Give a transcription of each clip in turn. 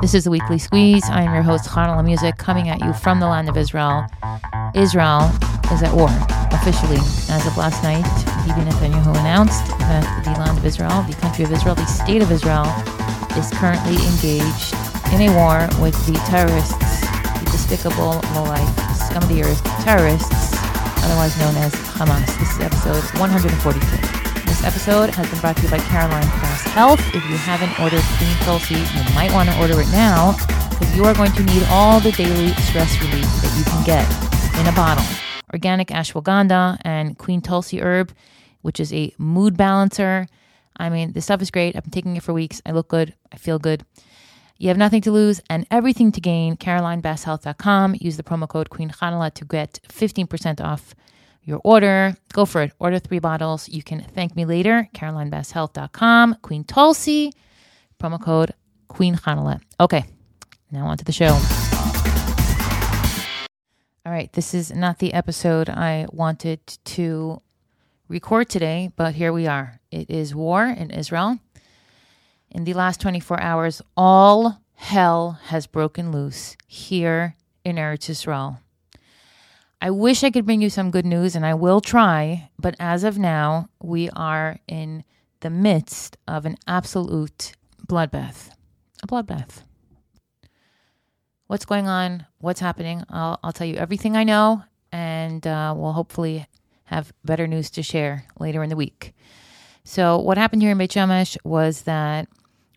This is the Weekly Squeeze. I am your host, Chanale Music, coming at you from the land of Israel. Israel is at war, officially. As of last night, Bibi Netanyahu announced that the land of Israel, the country of Israel, the state of Israel, is currently engaged in a war with the terrorists, the despicable, low-life, scum of the earth terrorists, otherwise known as Hamas. This is episode 142. This episode has been brought to you by Caroline Bass Health. If you haven't ordered Queen Tulsi, you might want to order it now because you are going to need all the daily stress relief that you can get in a bottle. Organic ashwagandha and Queen Tulsi herb, which is a mood balancer. I mean, this stuff is great. I've been taking it for weeks. I look good. I feel good. You have nothing to lose and everything to gain. CarolineBassHealth.com. Use the promo code QueenChanale to get 15% off your order. Go for it. Order three bottles. You can thank me later. CarolineBassHealth.com. Queen Tulsi. Promo code Queen Chanale. Okay, now on to the show. All right, this is not the episode I wanted to record today, but here we are. It is war in Israel. In the last 24 hours, all hell has broken loose here in Eretz Israel. I wish I could bring you some good news, and I will try, but as of now, we are in the midst of an absolute bloodbath. A bloodbath. What's going on? What's happening? I'll, I'll tell you everything I know, and uh, we'll hopefully have better news to share later in the week. So, what happened here in Beit Shemesh was that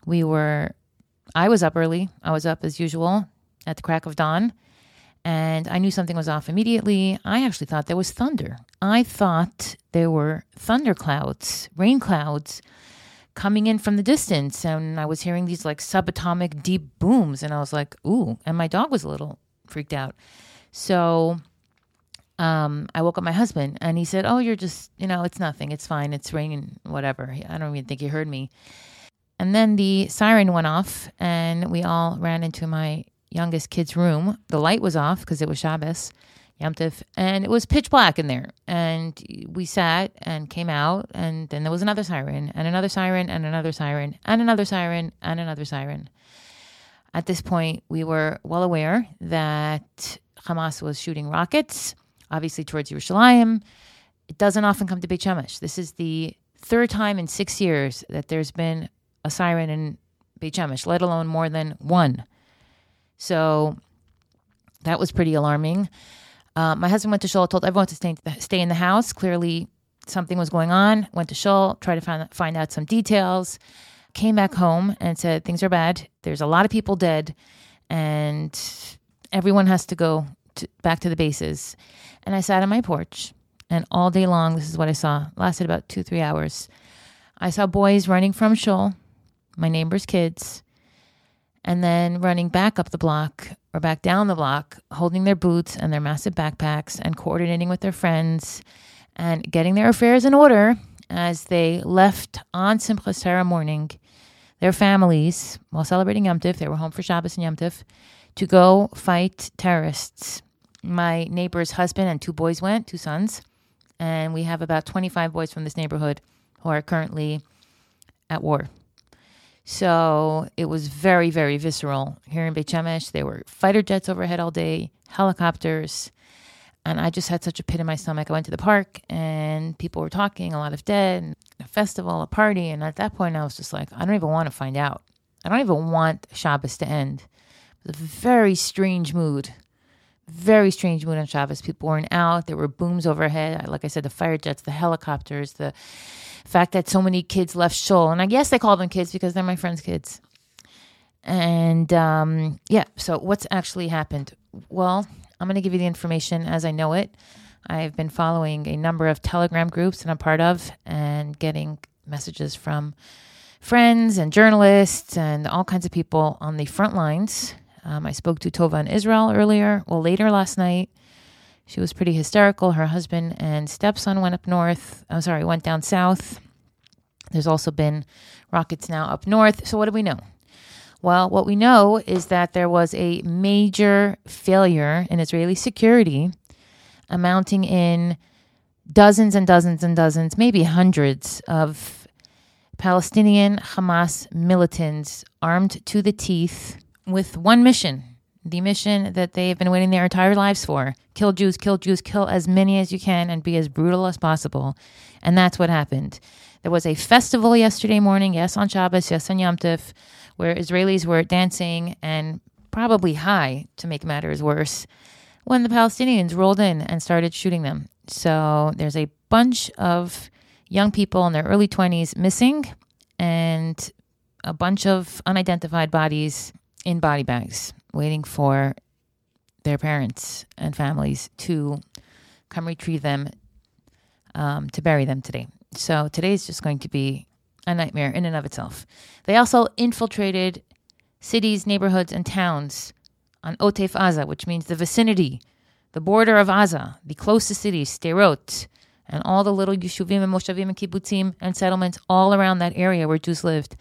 we were, I was up early. I was up as usual at the crack of dawn and I knew something was off immediately. I actually thought there was thunder. I thought there were thunder clouds, rain clouds coming in from the distance. And I was hearing these like subatomic deep booms. And I was like, ooh. And my dog was a little freaked out. So um, I woke up my husband and he said, Oh, you're just, you know, it's nothing. It's fine. It's raining, whatever. I don't even think he heard me. And then the siren went off and we all ran into my youngest kid's room. The light was off because it was Shabbos, Yom and it was pitch black in there. And we sat and came out, and then there was another siren, and another siren, and another siren, and another siren, and another siren. At this point, we were well aware that Hamas was shooting rockets, obviously towards Yerushalayim. It doesn't often come to Beit Shemesh. This is the third time in six years that there's been a siren in Beit Shemesh, let alone more than one. So that was pretty alarming. Uh, my husband went to shul, told everyone to stay, stay in the house. Clearly, something was going on. Went to shul, tried to find, find out some details. Came back home and said things are bad. There's a lot of people dead, and everyone has to go to, back to the bases. And I sat on my porch, and all day long, this is what I saw. Lasted about two, three hours. I saw boys running from shul, my neighbor's kids, and then running back up the block or back down the block, holding their boots and their massive backpacks and coordinating with their friends and getting their affairs in order as they left on Simchas Torah morning their families while celebrating Yom Tif. They were home for Shabbos and Yom Tif to go fight terrorists. My neighbor's husband and two boys went, two sons, and we have about 25 boys from this neighborhood who are currently at war. So it was very, very visceral here in Beit Shemesh. There were fighter jets overhead all day, helicopters, and I just had such a pit in my stomach. I went to the park and people were talking, a lot of dead, and a festival, a party, and at that point I was just like, I don't even want to find out. I don't even want Shabbos to end. It was a very strange mood. Very strange mood on Shabbos. People weren't out. There were booms overhead. Like I said, the fighter jets, the helicopters, the fact that so many kids left shul. And I guess they call them kids because they're my friend's kids. And um, yeah, so what's actually happened? Well, I'm going to give you the information as I know it. I've been following a number of Telegram groups that I'm part of and getting messages from friends and journalists and all kinds of people on the front lines. Um, I spoke to Tova in Israel earlier, well, later last night. She was pretty hysterical. Her husband and stepson went up north. I'm sorry, went down south. There's also been rockets now up north. So, what do we know? Well, what we know is that there was a major failure in Israeli security, amounting in dozens and dozens and dozens, maybe hundreds of Palestinian Hamas militants armed to the teeth with one mission the mission that they've been waiting their entire lives for kill Jews, kill Jews, kill as many as you can, and be as brutal as possible. And that's what happened. There was a festival yesterday morning, yes, on Shabbos, yes, on Yom Tov, where Israelis were dancing and probably high to make matters worse when the Palestinians rolled in and started shooting them. So there's a bunch of young people in their early 20s missing and a bunch of unidentified bodies in body bags waiting for their parents and families to come retrieve them um, to bury them today. So today is just going to be a nightmare in and of itself. They also infiltrated cities, neighborhoods, and towns on Otef Aza, which means the vicinity, the border of Aza, the closest cities, Sderot, and all the little yeshuvim and moshavim and kibbutzim and settlements all around that area where Jews lived.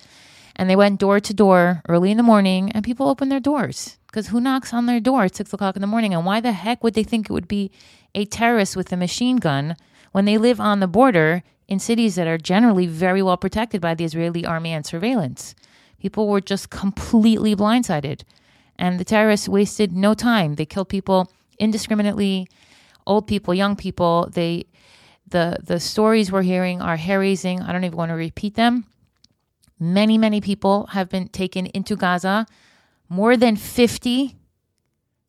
And they went door to door early in the morning, and people opened their doors because who knocks on their door at six o'clock in the morning? And why the heck would they think it would be a terrorist with a machine gun when they live on the border in cities that are generally very well protected by the Israeli army and surveillance? People were just completely blindsided. And the terrorists wasted no time. They killed people indiscriminately, old people, young people. They the the stories we're hearing are hair raising. I don't even want to repeat them. Many, many people have been taken into Gaza more than 50.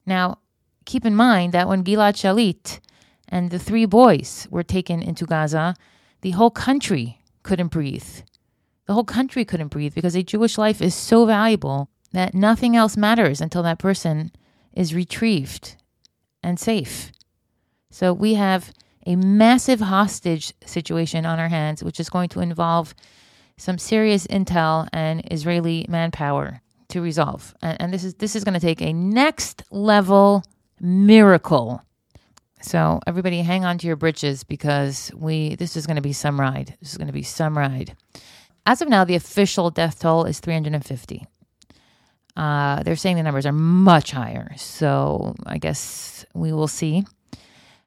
Now, keep in mind that when Gilad Shalit and the three boys were taken into Gaza, the whole country couldn't breathe. The whole country couldn't breathe because a Jewish life is so valuable that nothing else matters until that person is retrieved and safe. So we have a massive hostage situation on our hands, which is going to involve some serious intel and Israeli manpower to resolve. And, and this is this is going to take a next level miracle. So everybody, hang on to your britches because we this is going to be some ride. This is going to be some ride. As of now, the official death toll is 350. Uh, they're saying the numbers are much higher. So I guess we will see.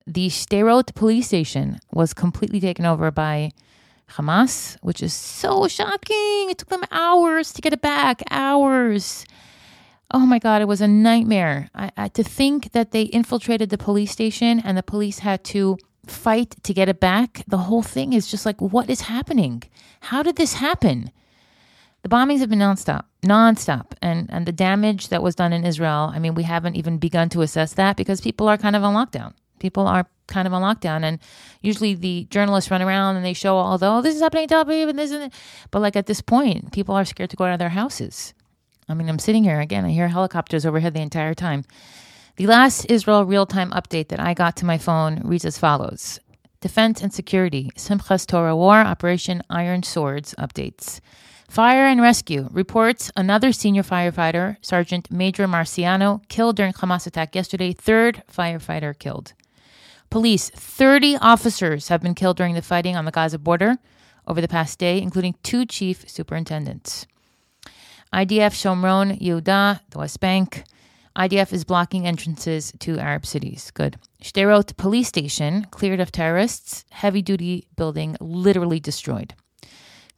The Sderot police station was completely taken over by Hamas, which is so shocking. It took them hours to get it back, hours. Oh my God, it was a nightmare. I, I, to think that they infiltrated the police station and the police had to fight to get it back. The whole thing is just like, what is happening? How did this happen? The bombings have been nonstop, nonstop, and and the damage that was done in Israel. I mean, we haven't even begun to assess that because people are kind of on lockdown. People are kind of on lockdown. And usually the journalists run around and they show all the, oh, this is happening in Tel Aviv and this and. But like at this point, people are scared to go out of their houses. I mean, I'm sitting here again, I hear helicopters overhead the entire time. The last Israel real time update that I got to my phone reads as follows Defense and Security, Simchas Torah War, Operation Iron Swords updates. Fire and Rescue reports another senior firefighter, Sergeant Major Marciano, killed during Hamas attack yesterday. Third firefighter killed. Police 30 officers have been killed during the fighting on the Gaza border over the past day, including two chief superintendents. IDF Shomron Yehuda, the West Bank. IDF is blocking entrances to Arab cities. Good. Sderot police station cleared of terrorists. Heavy duty building literally destroyed.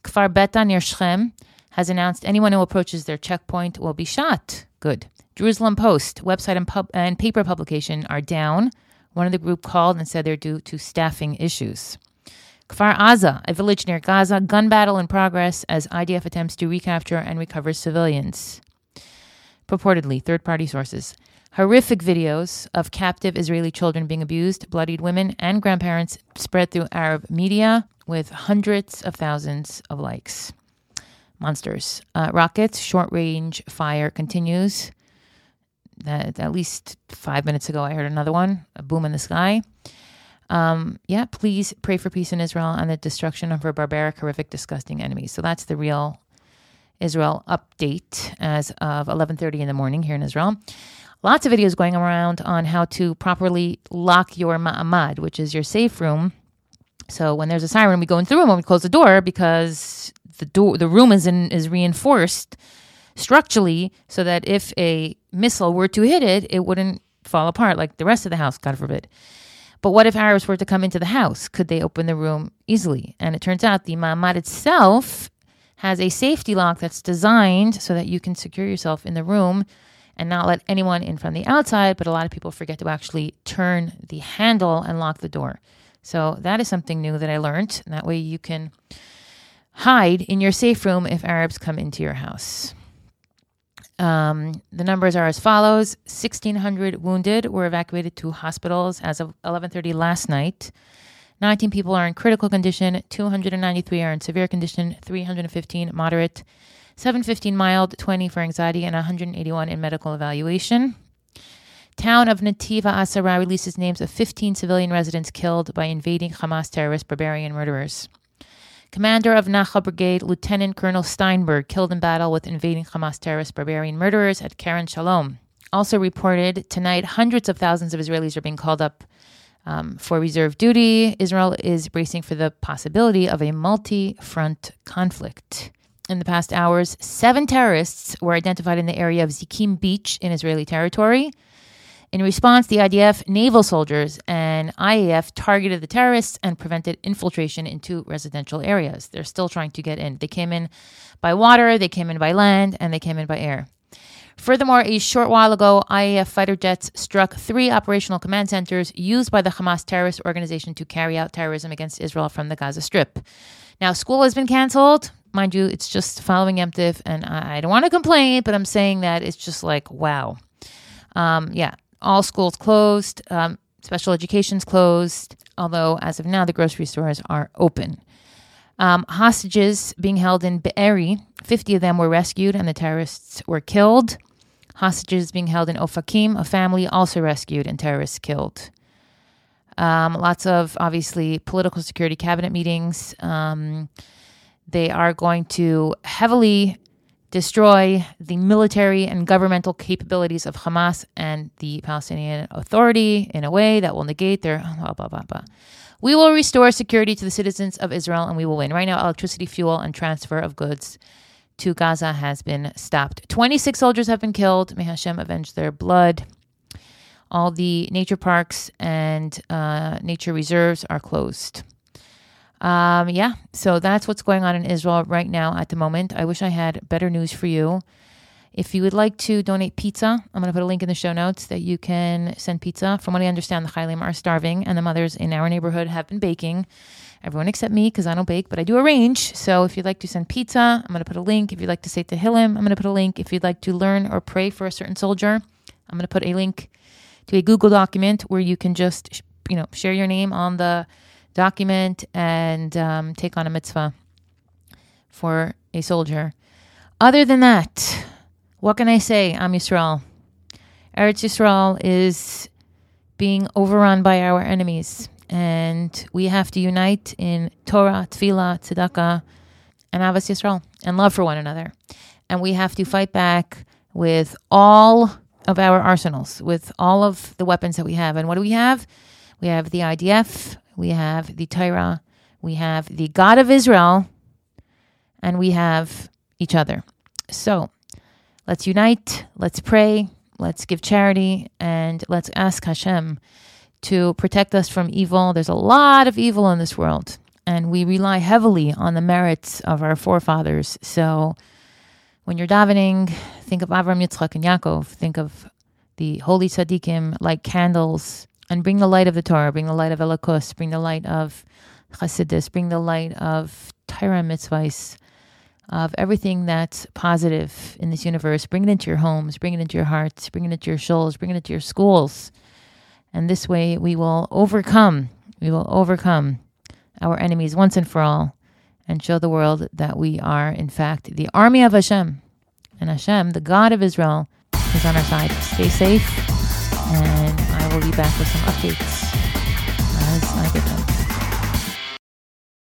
Kfar Beta near Shechem has announced anyone who approaches their checkpoint will be shot. Good. Jerusalem Post website and, pub- and paper publication are down. One of the group called and said they're due to staffing issues. Kfar Aza, a village near Gaza, gun battle in progress as IDF attempts to recapture and recover civilians. Purportedly, third party sources. Horrific videos of captive Israeli children being abused, bloodied women, and grandparents spread through Arab media with hundreds of thousands of likes. Monsters. Uh, rockets, short range fire continues that at least five minutes ago, I heard another one, a boom in the sky. Um, yeah, please pray for peace in Israel and the destruction of her barbaric, horrific, disgusting enemies. So that's the real Israel update as of 11:30 in the morning here in Israel. Lots of videos going around on how to properly lock your ma'amad, which is your safe room. So when there's a siren, we go into the room and we close the door because the door, the room is in, is reinforced structurally so that if a missile were to hit it, it wouldn't fall apart like the rest of the house, God forbid. But what if Arabs were to come into the house? Could they open the room easily? And it turns out the Ma'amad itself has a safety lock that's designed so that you can secure yourself in the room and not let anyone in from the outside. But a lot of people forget to actually turn the handle and lock the door. So that is something new that I learned. And that way you can hide in your safe room if Arabs come into your house. Um, the numbers are as follows: 1,600 wounded were evacuated to hospitals as of 11:30 last night. 19 people are in critical condition, 293 are in severe condition, 315 moderate, 715 mild, 20 for anxiety, and 181 in medical evaluation. Town of Netiv HaAsara releases names of 15 civilian residents killed by invading Hamas terrorist barbarian murderers. Commander of Nahal Brigade, Lieutenant Colonel Steinberg, killed in battle with invading Hamas terrorist barbarian murderers at Kerem Shalom. Also reported tonight, hundreds of thousands of Israelis are being called up um, for reserve duty. Israel is bracing for the possibility of a multi front conflict. In the past hours, seven terrorists were identified in the area of Zikim Beach in Israeli territory. In response, the IDF naval soldiers and IAF targeted the terrorists and prevented infiltration into residential areas. They're still trying to get in. They came in by water, they came in by land, and they came in by air. Furthermore, a short while ago, IAF fighter jets struck three operational command centers used by the Hamas terrorist organization to carry out terrorism against Israel from the Gaza Strip. Now, school has been canceled. Mind you, it's just following Yom and I, don't want to complain, but I'm saying that it's just like, wow. Um, yeah, all schools closed, um, special education's closed, although as of now, the grocery stores are open. Um, hostages being held in Be'eri, 50 of them were rescued and the terrorists were killed. Hostages being held in Ofakim, a family also rescued and terrorists killed. Um, lots of obviously political security cabinet meetings. Um, they are going to heavily destroy the military and governmental capabilities of Hamas and the Palestinian Authority in a way that will negate their blah, blah, blah, blah. We will restore security to the citizens of Israel and we will win. Right now, electricity, fuel, and transfer of goods to Gaza has been stopped. 26 soldiers have been killed. May Hashem avenge their blood. All the nature parks and uh, nature reserves are closed. Um, yeah, so that's what's going on in Israel right now at the moment. I wish I had better news for you. If you would like to donate pizza, I'm going to put a link in the show notes that you can send pizza. From what I understand, the Chayalim are starving, and the mothers in our neighborhood have been baking. Everyone except me, because I don't bake, but I do arrange. So if you'd like to send pizza, I'm going to put a link. If you'd like to say Tehillim, I'm going to put a link. If you'd like to learn or pray for a certain soldier, I'm going to put a link to a Google document where you can just, you know, share your name on the document and um, take on a mitzvah for a soldier. Other than that, what can I say? Am Yisrael. Eretz Yisrael is being overrun by our enemies, and we have to unite in Torah, Tefillah, Tzedakah, and Avas Yisrael, and love for one another. And we have to fight back with all of our arsenals, with all of the weapons that we have. And what do we have? We have the IDF, we have the Torah, we have the God of Israel, and we have each other. So let's unite, let's pray, let's give charity, and let's ask Hashem to protect us from evil. There's a lot of evil in this world, and we rely heavily on the merits of our forefathers. So when you're davening, think of Avram, Yitzchak, and Yaakov. Think of the holy tzaddikim like candles and bring the light of the Torah, bring the light of Elokos, bring the light of Chassidus, bring the light of Torah mitzvahs, of everything that's positive in this universe. Bring it into your homes, bring it into your hearts, bring it into your souls, bring it into your schools. And this way we will overcome, we will overcome our enemies once and for all and show the world that we are, in fact, the army of Hashem. And Hashem, the God of Israel, is on our side. Stay safe and I will be back with some updates as I get them.